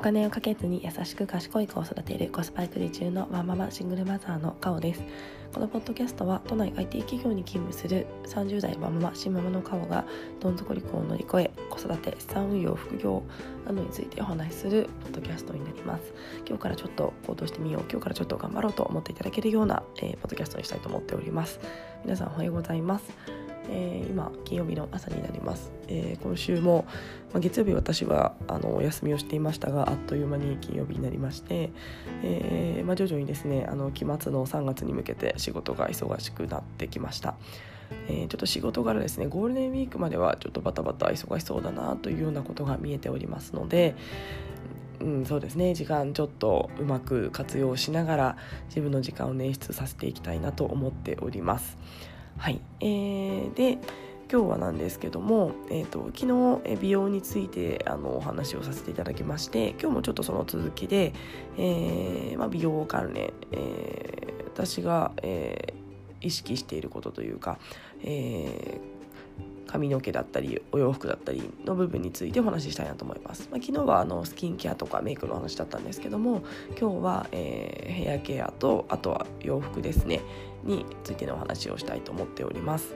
金をかけずに優しく賢い子を育てるコスパ育児中のワンママシングルマザーのカオです。このポッドキャストは都内 IT 企業に勤務する30代ワンママ新ママのカオがどん底離婚を乗り越え子育て資産運用副業などについてお話しするポッドキャストになります。今日からちょっと行動してみよう今日からちょっと頑張ろうと思っていただけるような、えー、ポッドキャストにしたいと思っております。皆さんおはようございます。えー、今金曜日の朝になります、えー、今週も、まあ、月曜日私はあのお休みをしていましたがあっという間に金曜日になりまして、えー、まあ、徐々にですねあの期末の3月に向けて仕事が忙しくなってきました。えちょっと仕事柄ですねゴールデンウィークまではちょっとバタバタ忙しそうだなというようなことが見えておりますので、うん、そうですね時間ちょっとうまく活用しながら自分の時間を捻出させていきたいなと思っております。はい、えー、で今日はなんですけども、えーと、昨日美容についてあのお話をさせていただきまして今日もちょっとその続きで、えーまあ、美容関連、えー、私が、えー、意識していることというか、えー髪の毛だったりお洋服だったりの部分についてお話ししたいなと思います、まあ、昨日はあのスキンケアとかメイクの話だったんですけども今日は、えー、ヘアケアとあとは洋服ですねについてのお話をしたいと思っております。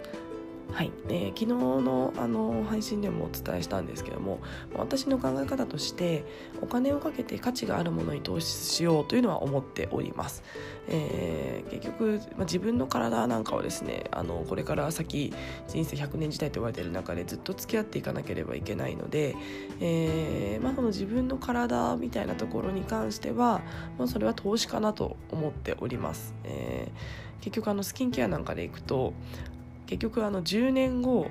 はい、えー、昨日のあの配信でもお伝えしたんですけども私の考え方としてお金をかけて価値があるものに投資しようというのは思っております、えー、結局、まあ、自分の体なんかはですねあのこれから先人生100年時代と言われている中でずっと付き合っていかなければいけないので、えーまあ、この自分の体みたいなところに関しては、まあ、それは投資かなと思っております、えー、結局あのスキンケアなんかでいくと結局あの10年後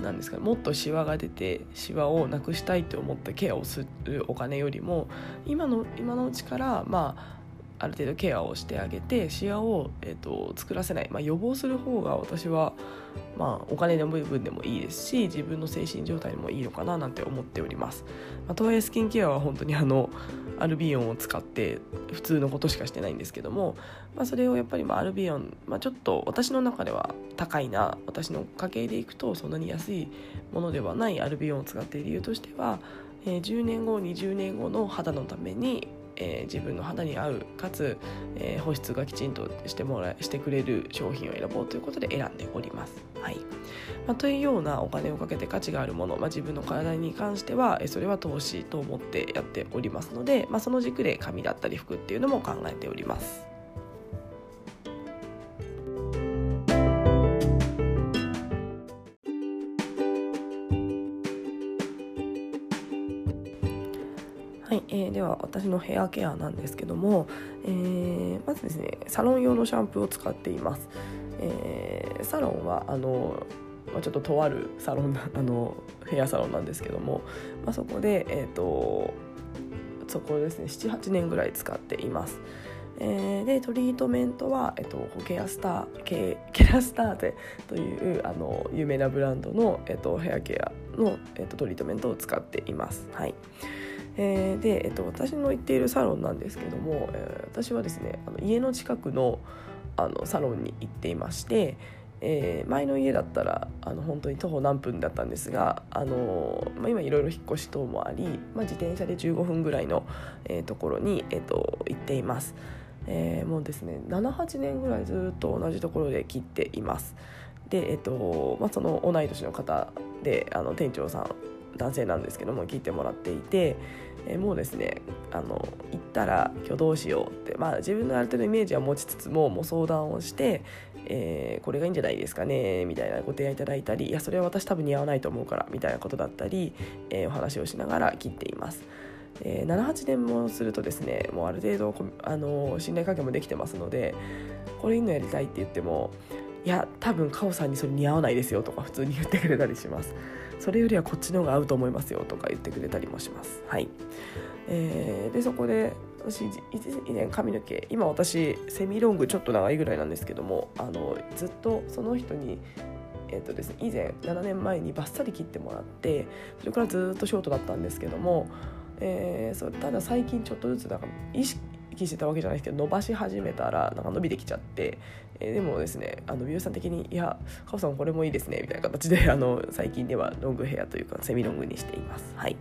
なんですかもっとシワが出てシワをなくしたいと思ってケアをするお金よりも今の今のうちからまあある程度ケアをしてあげてシワを、えーと、作らせない、まあ、予防する方が私は、まあ、お金の部分でもいいですし自分の精神状態にもいいのかななんて思っております、まあ、とはいえスキンケアは本当にあのアルビオンを使って普通のことしかしてないんですけども、まあ、それをやっぱりまあアルビオン、まあ、ちょっと私の中では高いな私の家計でいくとそんなに安いものではないアルビオンを使っている理由としては、えー、10年後20年後の肌のためにえー、自分の肌に合うかつ、えー、保湿がきちんとしてもらしてくれる商品を選ぼうということで選んでおります。はいまあ、というようなお金をかけて価値があるもの、まあ、自分の体に関しては、それは投資と思ってやっておりますので、まあ、その軸で髪だったり服っていうのも考えております。はい、えー、では私のヘアケアなんですけども、えー、まずですねサロン用のシャンプーを使っています、えー、サロンはあの、ちょっととあるサロン あのヘアサロンなんですけども、まあ、そこで、えーと、そこですね78年ぐらい使っています。えー、でトリートメントは、えっと、ケアスターケケラスターゼというあの有名なブランドの、えっと、ヘアケアの、えっと、トリートメントを使っています。はいえー、で、えっと、私の行っているサロンなんですけども、えー、私はですねあの家の近くのあのサロンに行っていまして、えー、前の家だったらあの本当に徒歩何分だったんですが、あのまあ、今いろいろ引っ越し等もあり、まあ、自転車で15分ぐらいの、えー、ところに、えー、と行っています。えー、もうですね78年ぐらいずっと同じところで切っています。で、えーとまあ、その同い年の方であの店長さん男性なんですけども聞いてもらっていて、えー、もうですねあの行ったら今日どうしようって、まあ、自分のある程度イメージは持ちつつももう相談をして、えー、これがいいんじゃないですかねみたいなご提案いただいたりいやそれは私多分似合わないと思うからみたいなことだったり、えー、お話をしながら切っています。えー、78年もするとですねもうある程度あの信頼関係もできてますのでこれいいのやりたいって言ってもいや多分カオさんにそれ似合わないですよとか普通に言ってくれたりします。それよりはこっちの方が合うと思いますよとか言ってくれたりもします。はい、えー、でそこで私以前髪の毛。今私セミロングちょっと長いぐらいなんですけどもあのずっとその人にえーとですね、以前7年前にバッサリ切ってもらってそれからずっとショートだったんですけども、えー、そうただ最近ちょっとずつなんか意識してたわけじゃないですけど伸ばし始めたらなんか伸びてきちゃって、えー、でもですねあの美容師さん的に「いやカオさんこれもいいですね」みたいな形で あの最近ではロングヘアというかセミロングにしています。はい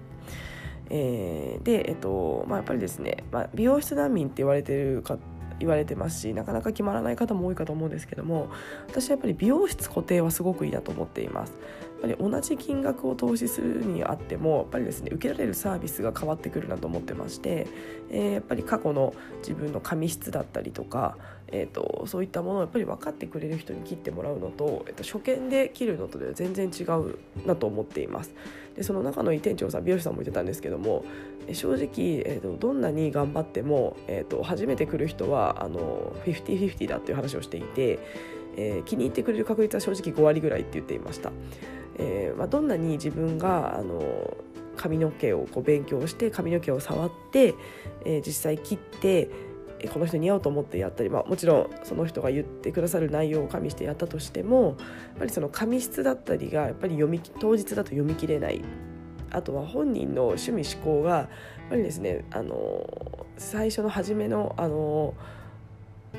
えー、で、えっとまあ、やっぱりですね、まあ、美容室難民って言われてる方言われてますしなかなか決まらない方も多いかと思うんですけども私はやっぱり美容室固定はすごくいいなと思っています。やっぱり同じ金額を投資するにあってもやっぱりですね受けられるサービスが変わってくるなと思ってまして、えー、やっぱり過去の自分の髪質だったりとか、えーと、そういったものをやっぱり分かってくれる人に切ってもらうのと、えーと、初見で切るのとでは全然違うなと思っています。でその中のいい店長さん美容師さんも言ってたんですけども正直、えーと、どんなに頑張っても、えー、と初めて来る人はあの50-50だっていう話をしていて、えー、気に入ってくれる確率は正直5割ぐらいって言っていました。えーまあ、どんなに自分があの髪の毛をこう勉強して髪の毛を触って、えー、実際切ってこの人に似合うと思ってやったり、まあ、もちろんその人が言ってくださる内容を加味してやったとしてもやっぱりその髪質だったりがやっぱり読み当日だと読み切れない。あとは本人の趣味思考がやっぱりですねあの最初の初めのあの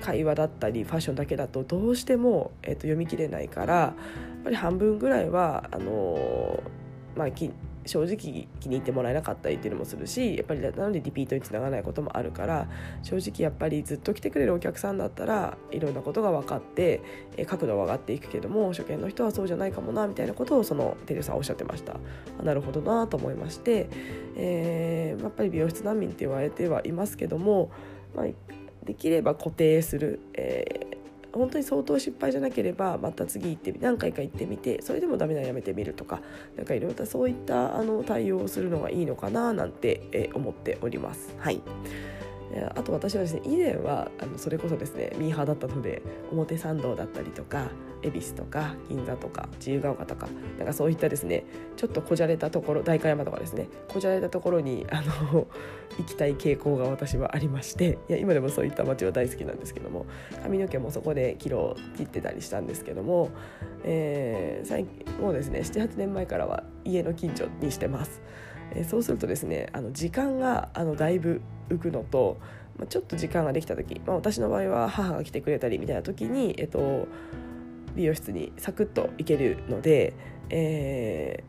会話だったりファッションだけだとどうしても、えー、と読み切れないからやっぱり半分ぐらいはあのまあ正直気に入ってもらえなかったりっていうのもするしやっぱりなのでリピートにつながないこともあるから正直やっぱりずっと来てくれるお客さんだったらいろんなことが分かって角度は上がっていくけども初見の人はそうじゃないかもなみたいなことをそのテレさんおっしゃってました。なるほどなと思いまして、えー、やっぱり美容室難民って言われてはいますけども、まあ、できれば固定する、えー本当に相当失敗じゃなければまた次行って何回か行ってみてそれでもダメならやめてみるとか何かいろいろとそういったあの対応をするのがいいのかななんて、え思っております。はいあと私はですね以前はあのそれこそですねミーハーだったので表参道だったりとか恵比寿とか銀座とか自由が丘とかなんかそういったですねちょっとこじゃれたところ代官山とかですねこじゃれたところにあの 行きたい傾向が私はありましていや今でもそういった街は大好きなんですけども髪の毛もそこでキロ切ってたりしたんですけども、えー、最近もうですね78年前からは家の近所にしてます。え、そうするとですねあの時間があのだいぶ浮くのと、まあ、ちょっと時間ができた時、まあ、私の場合は母が来てくれたりみたいな時に、えっと、美容室にサクッと行けるので、え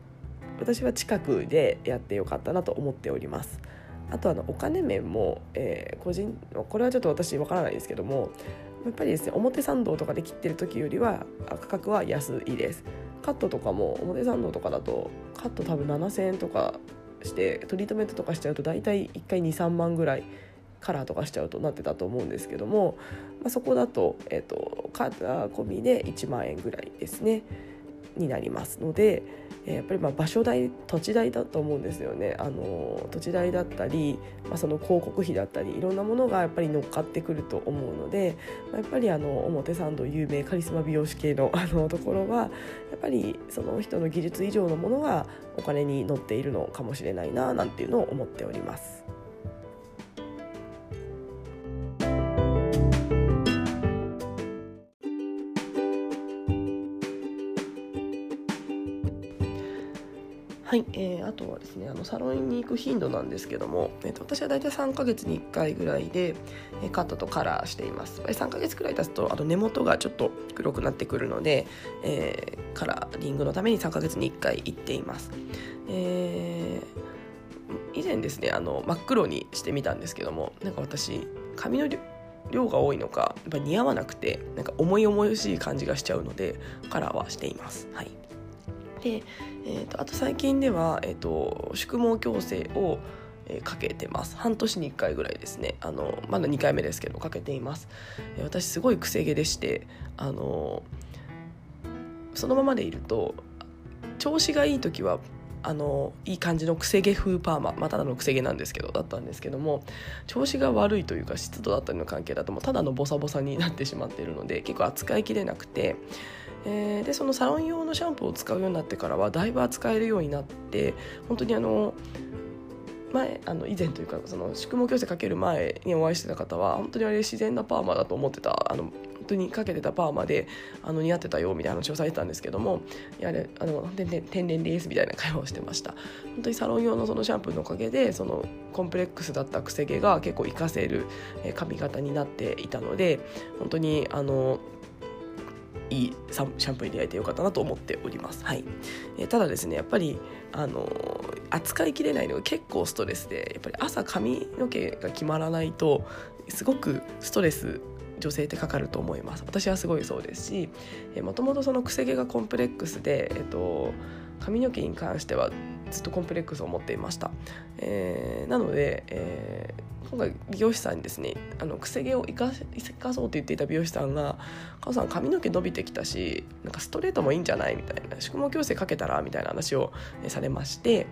ー、私は近くでやってよかったなと思っております。あとあのお金面も、えー、個人これはちょっと私わからないですけどもやっぱりですね表参道とかで切ってる時よりは価格は安いですカットとかも表参道とかだとカット多分7000円とかしてトリートメントとかしちゃうと大体1回23万ぐらいカラーとかしちゃうとなってたと思うんですけども、まあ、そこだと,、えーと、カラー込みで1万円ぐらいですね。になりますので、やっぱりま場所代土地代だと思うんですよねあの土地代だったり、まあ、その広告費だったりいろんなものがやっぱり乗っかってくると思うので、まあ、やっぱりあの表参道有名カリスマ美容師系のあのところはやっぱりその人の技術以上のものがお金に乗っているのかもしれないななんていうのを思っております。はい、えー、あとはですねあのサロンに行く頻度なんですけども、えーと、私は大体3ヶ月に1回ぐらいで、えー、カットとカラーしています。3ヶ月くらい経つとあと根元がちょっと黒くなってくるので、えー、カラーリングのために3ヶ月に1回行っています、えー、以前ですねあの真っ黒にしてみたんですけどもなんか私髪の量が多いのかやっぱ似合わなくてなんか重い重しい感じがしちゃうのでカラーはしています。はい。で、えーと、あと最近では、えーと、宿毛矯正を、え、かけてます。半年に1回ぐらいですね。あのまだ2回目ですけどかけています、え、私すごいくせ毛でしてあのそのままでいると調子がいい時はあのいい感じのくせ毛風パーマ、まあ、ただのくせ毛なんですけどだったんですけども調子が悪いというか湿度だったりの関係だともうただのボサボサになってしまっているので結構扱いきれなくてえー、でそのサロン用のシャンプーを使うようになってからはだいぶ扱えるようになって本当にあの前あの以前というかその宿毛矯正かける前にお会いしてた方は本当にあれ自然なパーマだと思ってたあの本当にかけてたパーマであの似合ってたよみたいな話をされてたんですけどもいやあれあの天然天然ですみたいな会話をしてました。本当にサロン用のそのシャンプーのおかげでそのコンプレックスだったくせ毛が結構活かせる髪型になっていたので本当にあのいいシャンプーに出会えてよかったなと思っております。はいえー、ただですねやっぱりあの扱いきれないのが結構ストレスでやっぱり朝髪の毛が決まらないとすごくストレス女性ってかかると思います私はすごいそうですしもともとその癖毛がコンプレックスで、えっと、髪の毛に関してはずっとコンプレックスを持っていました、えー、なので、えー、今回美容師さんにですねあのくせ毛を生か生かそうと言っていた美容師さんが「カオさん髪の毛伸びてきたしなんかストレートもいいんじゃない?」みたいな「宿毛矯正かけたら?」みたいな話をされまして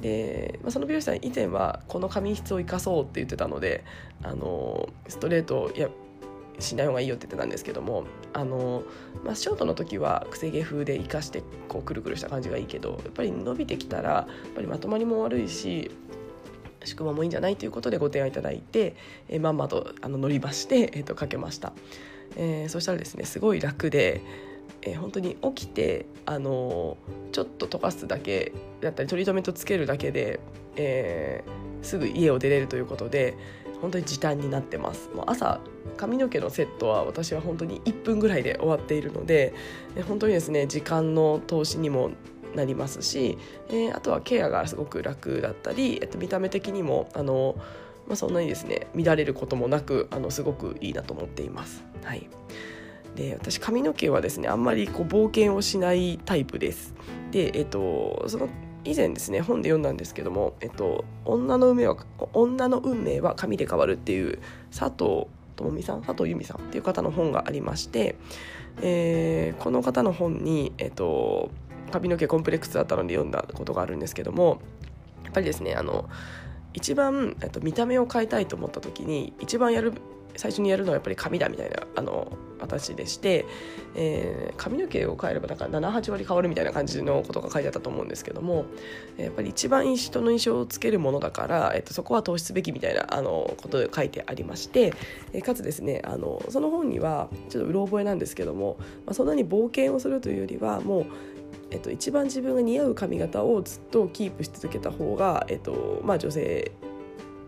で、まあ、その美容師さん以前はこの髪質を生かそうって言ってたのであのストレートいやしない方がいいよって言ってたんですけどもあの、まあ、ショートの時はくせ毛風で生かしてこうくるくるした感じがいいけどやっぱり伸びてきたらやっぱりまとまりも悪いし宿毛もいいんじゃないということでご提案いただいて、えー、まんまとあの乗りまして、えー、とかけました、えー、そしたらですねすごい楽で、えー、本当に起きて、あのちょっと溶かすだけだったりトリートメントつけるだけで、えー、すぐ家を出れるということで本当に時短になってますもう朝髪の毛のセットは私は本当に1分ぐらいで終わっているので本当にですね時間の投資にもなりますし、えー、あとはケアがすごく楽だったり、えっと、見た目的にもあの、まあ、そんなにですね乱れることもなくあのすごくいいなと思っています。はいで私髪の毛はですねあんまりこう冒険をしないタイプです。で、えっと、その以前ですね本で読んだんですけども、えっと、女の運命は女の運命は髪で変わるっていう佐藤智美さん佐藤由美さんっていう方の本がありまして、えー、この方の本に、えっと、髪の毛コンプレックスだったので読んだことがあるんですけどもやっぱりですねあの一番、えっと、見た目を変えたいと思った時に一番やる最初にやるのはやっぱり髪だみたいなあの形でして、えー、髪の毛を変えればだか78割変わるみたいな感じのことが書いてあったと思うんですけどもやっぱり一番人の印象をつけるものだから、えっと、そこは投資すべきみたいなあのことで書いてありまして、えー、かつですねあのその本にはちょっとうろ覚えなんですけども、まあ、そんなに冒険をするというよりはもうえっと、一番自分が似合う髪型をずっとキープし続けた方が、えっとまあ、女性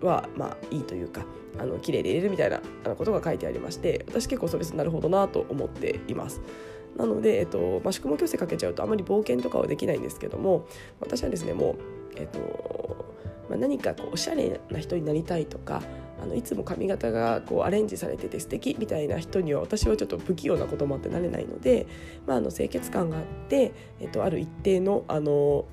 はまあいいというかあの綺麗で入れるみたいなことが書いてありまして私結構それなるほどなと思っています。なので、えっとまあ、宿毛矯正かけちゃうとあまり冒険とかはできないんですけども私はですねもう、えっとまあ、何かこうおしゃれな人になりたいとかあのいつも髪型がこうアレンジされてて素敵みたいな人には私はちょっと不器用なこともあってなれないので、まあ、あの清潔感があって、えっと、ある一定のあの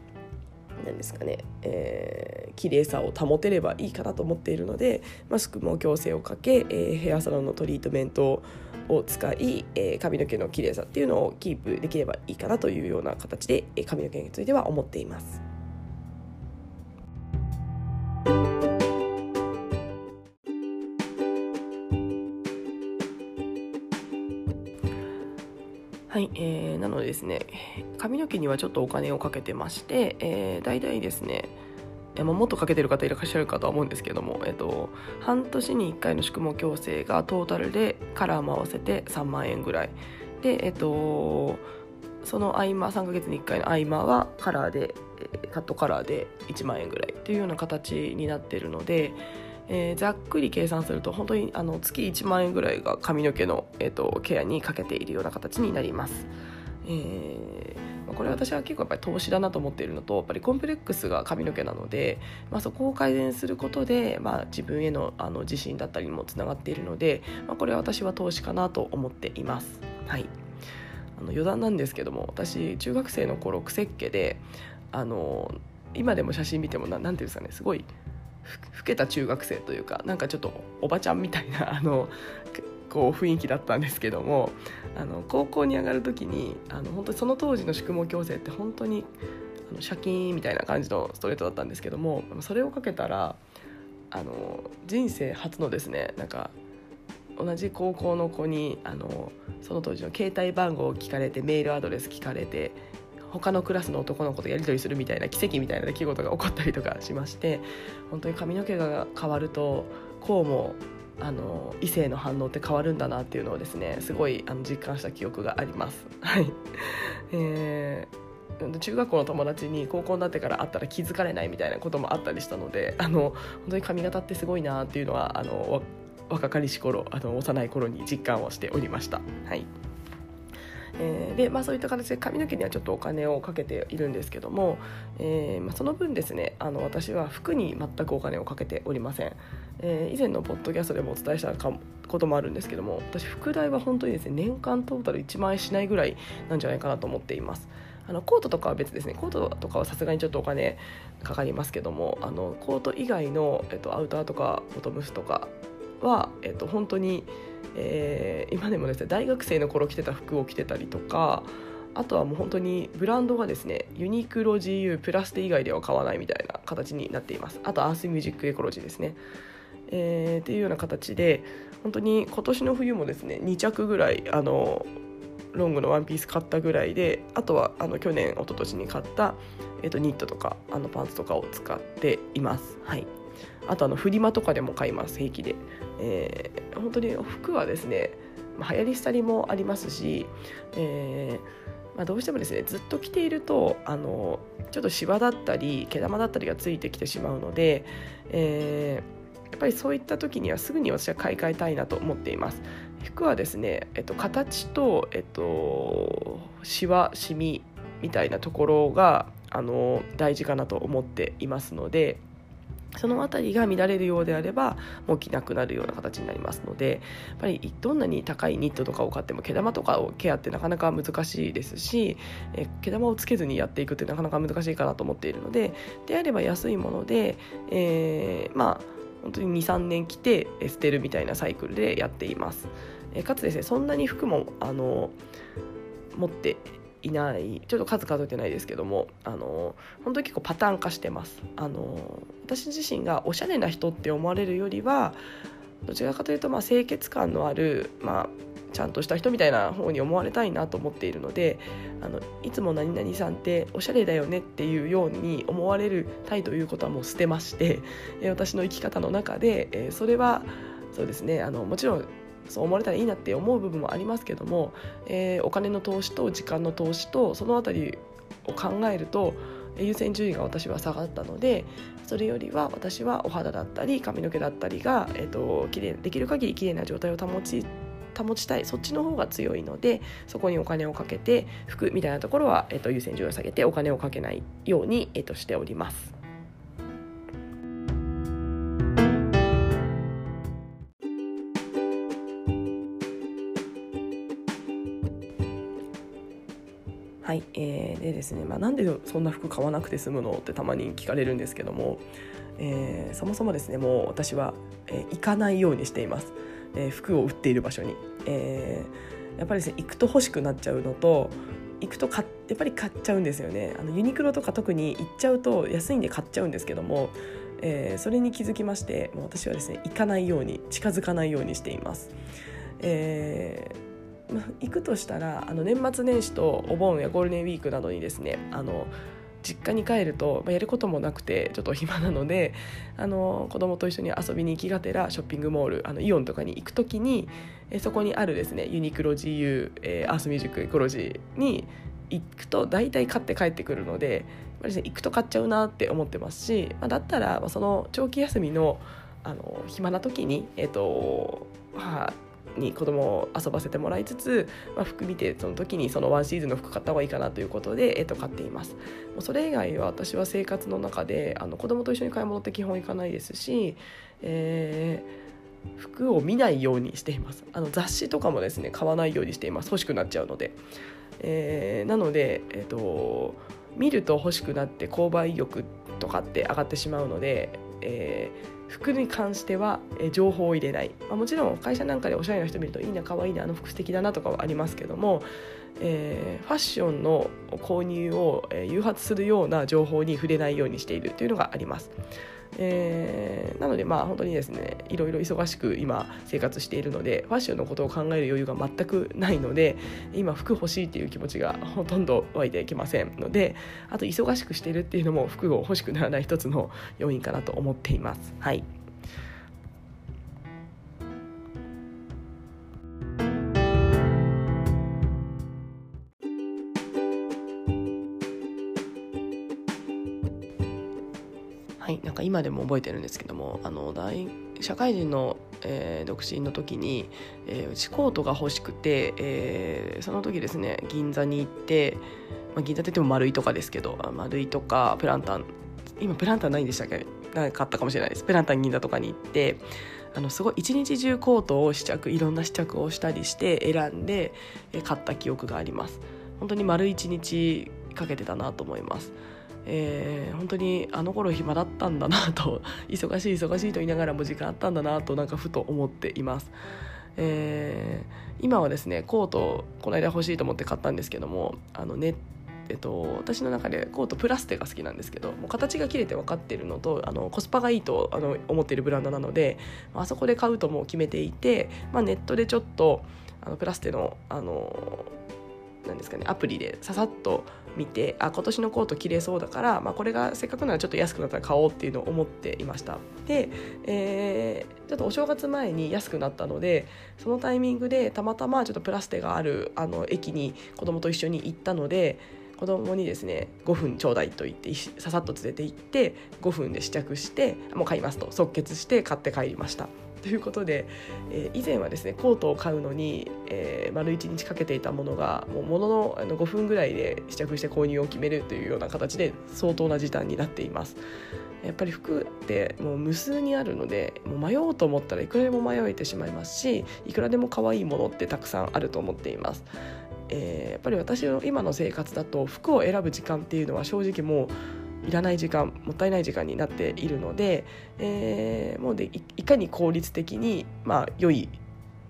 何ですかね、えー、綺麗さを保てればいいかなと思っているので、マスクも矯正をかけ、えー、ヘアサロンのトリートメントを使い、えー、髪の毛の綺麗さっていうのをキープできればいいかなというような形で、えー、髪の毛については思っています。ね髪の毛にはちょっとお金をかけてまして、えー、大体ですねまあ、もっとかけてる方いらっしゃるかとは思うんですけども、えっと、半年に1回の宿毛矯正がトータルでカラーも合わせて3万円ぐらいで、えっと、その合間3ヶ月に1回の合間はカラーでカットカラーで1万円ぐらいっていうような形になってるので、えー、ざっくり計算すると本当にあの月1万円ぐらいが髪の毛の、えーと、ケアにかけているような形になります。えー、これ私は結構やっぱり投資だなと思っているのとやっぱりコンプレックスが髪の毛なので、まあ、そこを改善することで、まあ、自分へのあの自信だったりにもつながっているので、まあ、これは私は投資かなと思っています。はいあの余談なんですけども私中学生の頃クセっ気であの今でも写真見ても何ていうんですかねすごい老けた中学生というかなんかちょっとおばちゃんみたいなあのこう雰囲気だったんですけどもあの高校に上がる時にあの本当にその当時の宿毛矯正って本当にあのシャキーンみたいな感じのストレートだったんですけどもそれをかけたらあの人生初のですねなんか同じ高校の子にあのその当時の携帯番号を聞かれてメールアドレス聞かれて他のクラスの男の子とやり取りするみたいな奇跡みたいな出来事が起こったりとかしまして本当に髪の毛が変わるとこうもあの異性の反応って変わるんだなっていうのをですねすごいあの実感した記憶があります。はいえー、中学校の友達に高校になってから会ったら気づかれないみたいなこともあったりしたのであの本当に髪型ってすごいなっていうのはあの若かりし頃あの幼い頃に実感をしておりました。はいえー、で、まあ、そういった形で髪の毛にはちょっとお金をかけているんですけども、えーまあ、その分ですねあの私は服に全くお金をかけておりません、えー、以前のポッドキャストでもお伝えしたかこともあるんですけども私服代は本当にですね年間トータル1万円しないぐらいなんじゃないかなと思っています。あのコートとかは別ですねコートとかはさすがにちょっとお金かかりますけどもあのコート以外の、えっと、アウターとかボトムスとかは、えっと、本当に、えー、今でもですね大学生の頃着てた服を着てたりとかあとはもう本当にブランドがですねユニクロ GU プラステ以外では買わないみたいな形になっています。あとアースミュージックエコロジーですね。えー、っていうような形で本当に今年の冬もですね2着ぐらいあのロングのワンピース買ったぐらいであとはあの去年一昨年に買った、えー、とニットとかあのパンツとかを使っています。はい。あとあのフリマとかでも買います平気で、えー、本当に服はですね、まあ、流行り廃りもありますし、えーまあ、どうしてもですねずっと着ているとあのちょっとシワだったり毛玉だったりがついてきてしまうので、えー、やっぱりそういった時にはすぐに私は買い替えたいなと思っています。服はですね、えっと、形と、えっと、シワシミみたいなところがあの大事かなと思っていますのでその辺りが乱れるようであればもう着なくなるような形になりますのでやっぱりどんなに高いニットとかを買っても毛玉とかをケアってなかなか難しいですしえ毛玉をつけずにやっていくってなかなか難しいかなと思っているのでであれば安いもので、えー、まあ本当に23年着て捨てるみたいなサイクルでやっています。えかつですねそんなに服もあの持っていない。ちょっと数数えてないですけどもあの本当に結構パターン化してます。あの私自身がおしゃれな人って思われるよりはどちらかというとまあ清潔感のある、まあ、ちゃんとした人みたいな方に思われたいなと思っているのであのいつも何々さんっておしゃれだよねっていうように思われるたいということはもう捨てまして私の生き方の中でそれはそうですねあのもちろんそう思われたらいいなって思う部分もありますけども、えー、お金の投資と時間の投資とその辺りを考えると優先順位が私は下がったのでそれよりは私はお肌だったり髪の毛だったりが、えーと、綺麗できる限り綺麗な状態を保ち保ちたいそっちの方が強いのでそこにお金をかけて服みたいなところは、えーと、優先順位を下げてお金をかけないように、えーとしております。ですね、まあ、なんでそんな服買わなくて済むのってたまに聞かれるんですけども、えー、そもそもですねもう私は、えー、行かないようにしています、えー、服を売っている場所に、えー、やっぱりですね行くと欲しくなっちゃうのと行くと買やっぱり買っちゃうんですよね。あのユニクロとか特に行っちゃうと安いんで買っちゃうんですけども、えー、それに気づきましてもう私はですね行かないように近づかないようにしています、えーまあ、行くとしたらあの年末年始とお盆やゴールデンウィークなどにですねあの実家に帰ると、まあ、やることもなくてちょっと暇なのであの子供と一緒に遊びに行きがてらショッピングモールあのイオンとかに行く時にえそこにあるですねユニクロ GU、えー、アースミュージックエコロジーに行くと大体買って帰ってくるので、まあね、行くと買っちゃうなって思ってますし、まあ、だったらその長期休みのあの暇な時に、えーと母に子供を遊ばせてもらいつつ、まあ、服見てその時にそのワンシーズンの服買った方がいいかなということで、えー、と買っています。もうそれ以外は私は生活の中であの子供と一緒に買い物って基本行かないですし、えー、服を見ないようにしています。あの雑誌とかもですね買わないようにしています。欲しくなっちゃうので、えー、なので、えーと、見ると欲しくなって購買意欲とかって上がってしまうので、えー服に関しては、え情報を入れない、まあ、もちろん会社なんかでおしゃれな人見るといいな可愛いなあの服素敵だなとかはありますけども、えー、ファッションの購入を、え誘発するような情報に触れないようにしているというのがあります。えー、なのでまあ本当にですねいろいろ忙しく今生活しているのでファッションのことを考える余裕が全くないので今服欲しいっていう気持ちがほとんど湧いてきませんのであと忙しくしているっていうのも服を欲しくならない一つの要因かなと思っています。はい今でも覚えてるんですけどもあの大社会人のえー、独身の時に、えー、うちコートが欲しくて、えー、その時ですね銀座に行って、まあ、銀座って言っても丸いとかですけど丸いとかプランタン今プランタンないんでしたっけ？なかったかもしれないです。プランタン銀座とかに行ってあのすごい一日中コートを試着いろんな試着をしたりして選んで買った記憶があります。本当に丸一日かけてたなと思います。えー、本当にあの頃暇だったんだなと 忙しい忙しいと言いながらも時間あったんだなとなんかふと思っています、えー、今はですねコートこの間欲しいと思って買ったんですけどもあのネえっと、私の中でコートプラステが好きなんですけどもう形が切れて分かってるのとあのコスパがいいとあの思っているブランドなのであそこで買うともう決めていて、まあ、ネットでちょっとあのプラステのあのなんですかねアプリでささっと見てあ今年のコート着れそうだから、まあ、これがせっかくならちょっと安くなったら買おうっていうのを思っていましたで、えー、ちょっとお正月前に安くなったのでそのタイミングでたまたまちょっとプラステがあるあの駅に子供と一緒に行ったので子供にですね5分ちょうだいと言ってささっと連れて行って5分で試着してもう買いますと即決して買って帰りました。ということで、えー、以前はですねコートを買うのに、えー、丸1日かけていたものがもうもののあの5分ぐらいで試着して購入を決めるというような形で相当な時短になっています。やっぱり服ってもう無数にあるのでもう迷おうと思ったらいくらでも迷えてしまいますしいくらでも可愛いものってたくさんあると思っています。えー、やっぱり私の今の生活だと服を選ぶ時間っていうのは正直もういらない時間もったいない時間になっているので、えー、もうでいかに効率的に、まあ、良い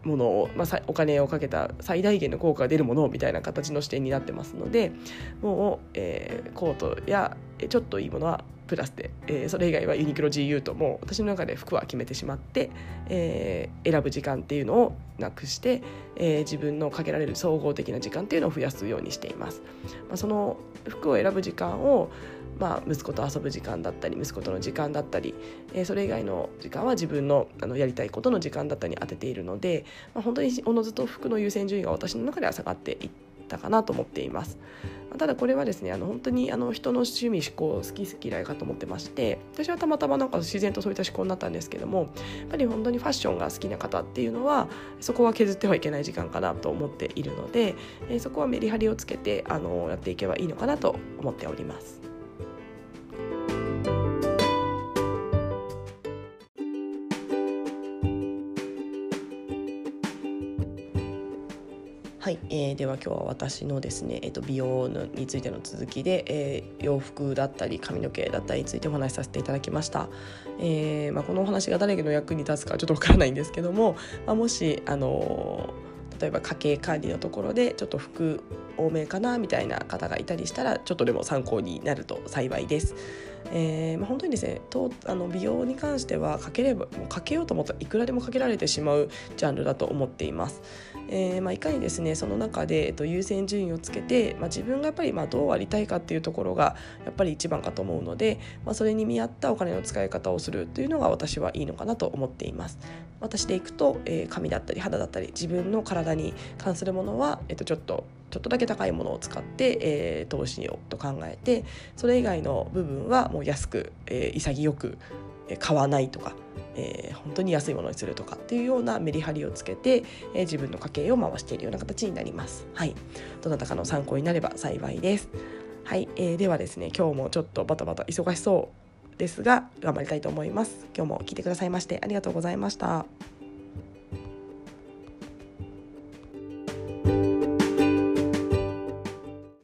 ものを、まあ、お金をかけた最大限の効果が出るものみたいな形の視点になってますのでもう、えー、コートやちょっといいものはプラスで、えー、それ以外はユニクロ GU とも私の中で服は決めてしまって、えー、選ぶ時間っていうのをなくして、えー、自分のかけられる総合的な時間っていうのを増やすようにしています。まあ、その服を選ぶ時間をまあ、息子と遊ぶ時間だったり息子との時間だったり、えー、それ以外の時間は自分のあのやりたいことの時間だったり当てているので、まあ、本当におのずと服の優先順位が私の中では下がっていったかなと思っています。ただこれはですねあの本当にあの人の趣味思考好き好き嫌いかと思ってまして私はたまたまなんか自然とそういった思考になったんですけどもやっぱり本当にファッションが好きな方っていうのはそこは削ってはいけない時間かなと思っているので、えそこはメリハリをつけてあのやっていけばいいのかなと思っております。えー、では今日は私のですね、えー、と美容についての続きで、えー、洋服だったり髪の毛だったりについてお話しさせていただきました、えーまあ、このお話が誰の役に立つかちょっとわからないんですけども、まあ、もしあの例えば家計管理のところでちょっと服多めかなみたいな方がいたりしたらちょっとでも参考になると幸いです。えーまあ、本当にですねとあの美容に関してはかければもうかけようと思ったらいくらでもかけられてしまうジャンルだと思っています。えーまあ、いかにですねその中で、えっと、優先順位をつけて、まあ、自分がやっぱりまあどうありたいかっていうところがやっぱり一番かと思うので、まあ、それに見合ったお金の使い方をするというのが私はいいのかなと思っています。私でいくと、えー、髪だったり肌だったり自分の体に関するものは、えっと、ちょっとちょっとだけ高いものを使って、えー、投資をと考えてそれ以外の部分はもう安く、えー、潔く買わないとかえー、本当に安いものにするとかっていうようなメリハリをつけて、えー、自分の家計を回しているような形になります。はい、どなたかの参考になれば幸いです。はい、えー、ではですね今日もちょっとバタバタ忙しそうですが頑張りたいと思います。今日も聞いてくださいましてありがとうございました。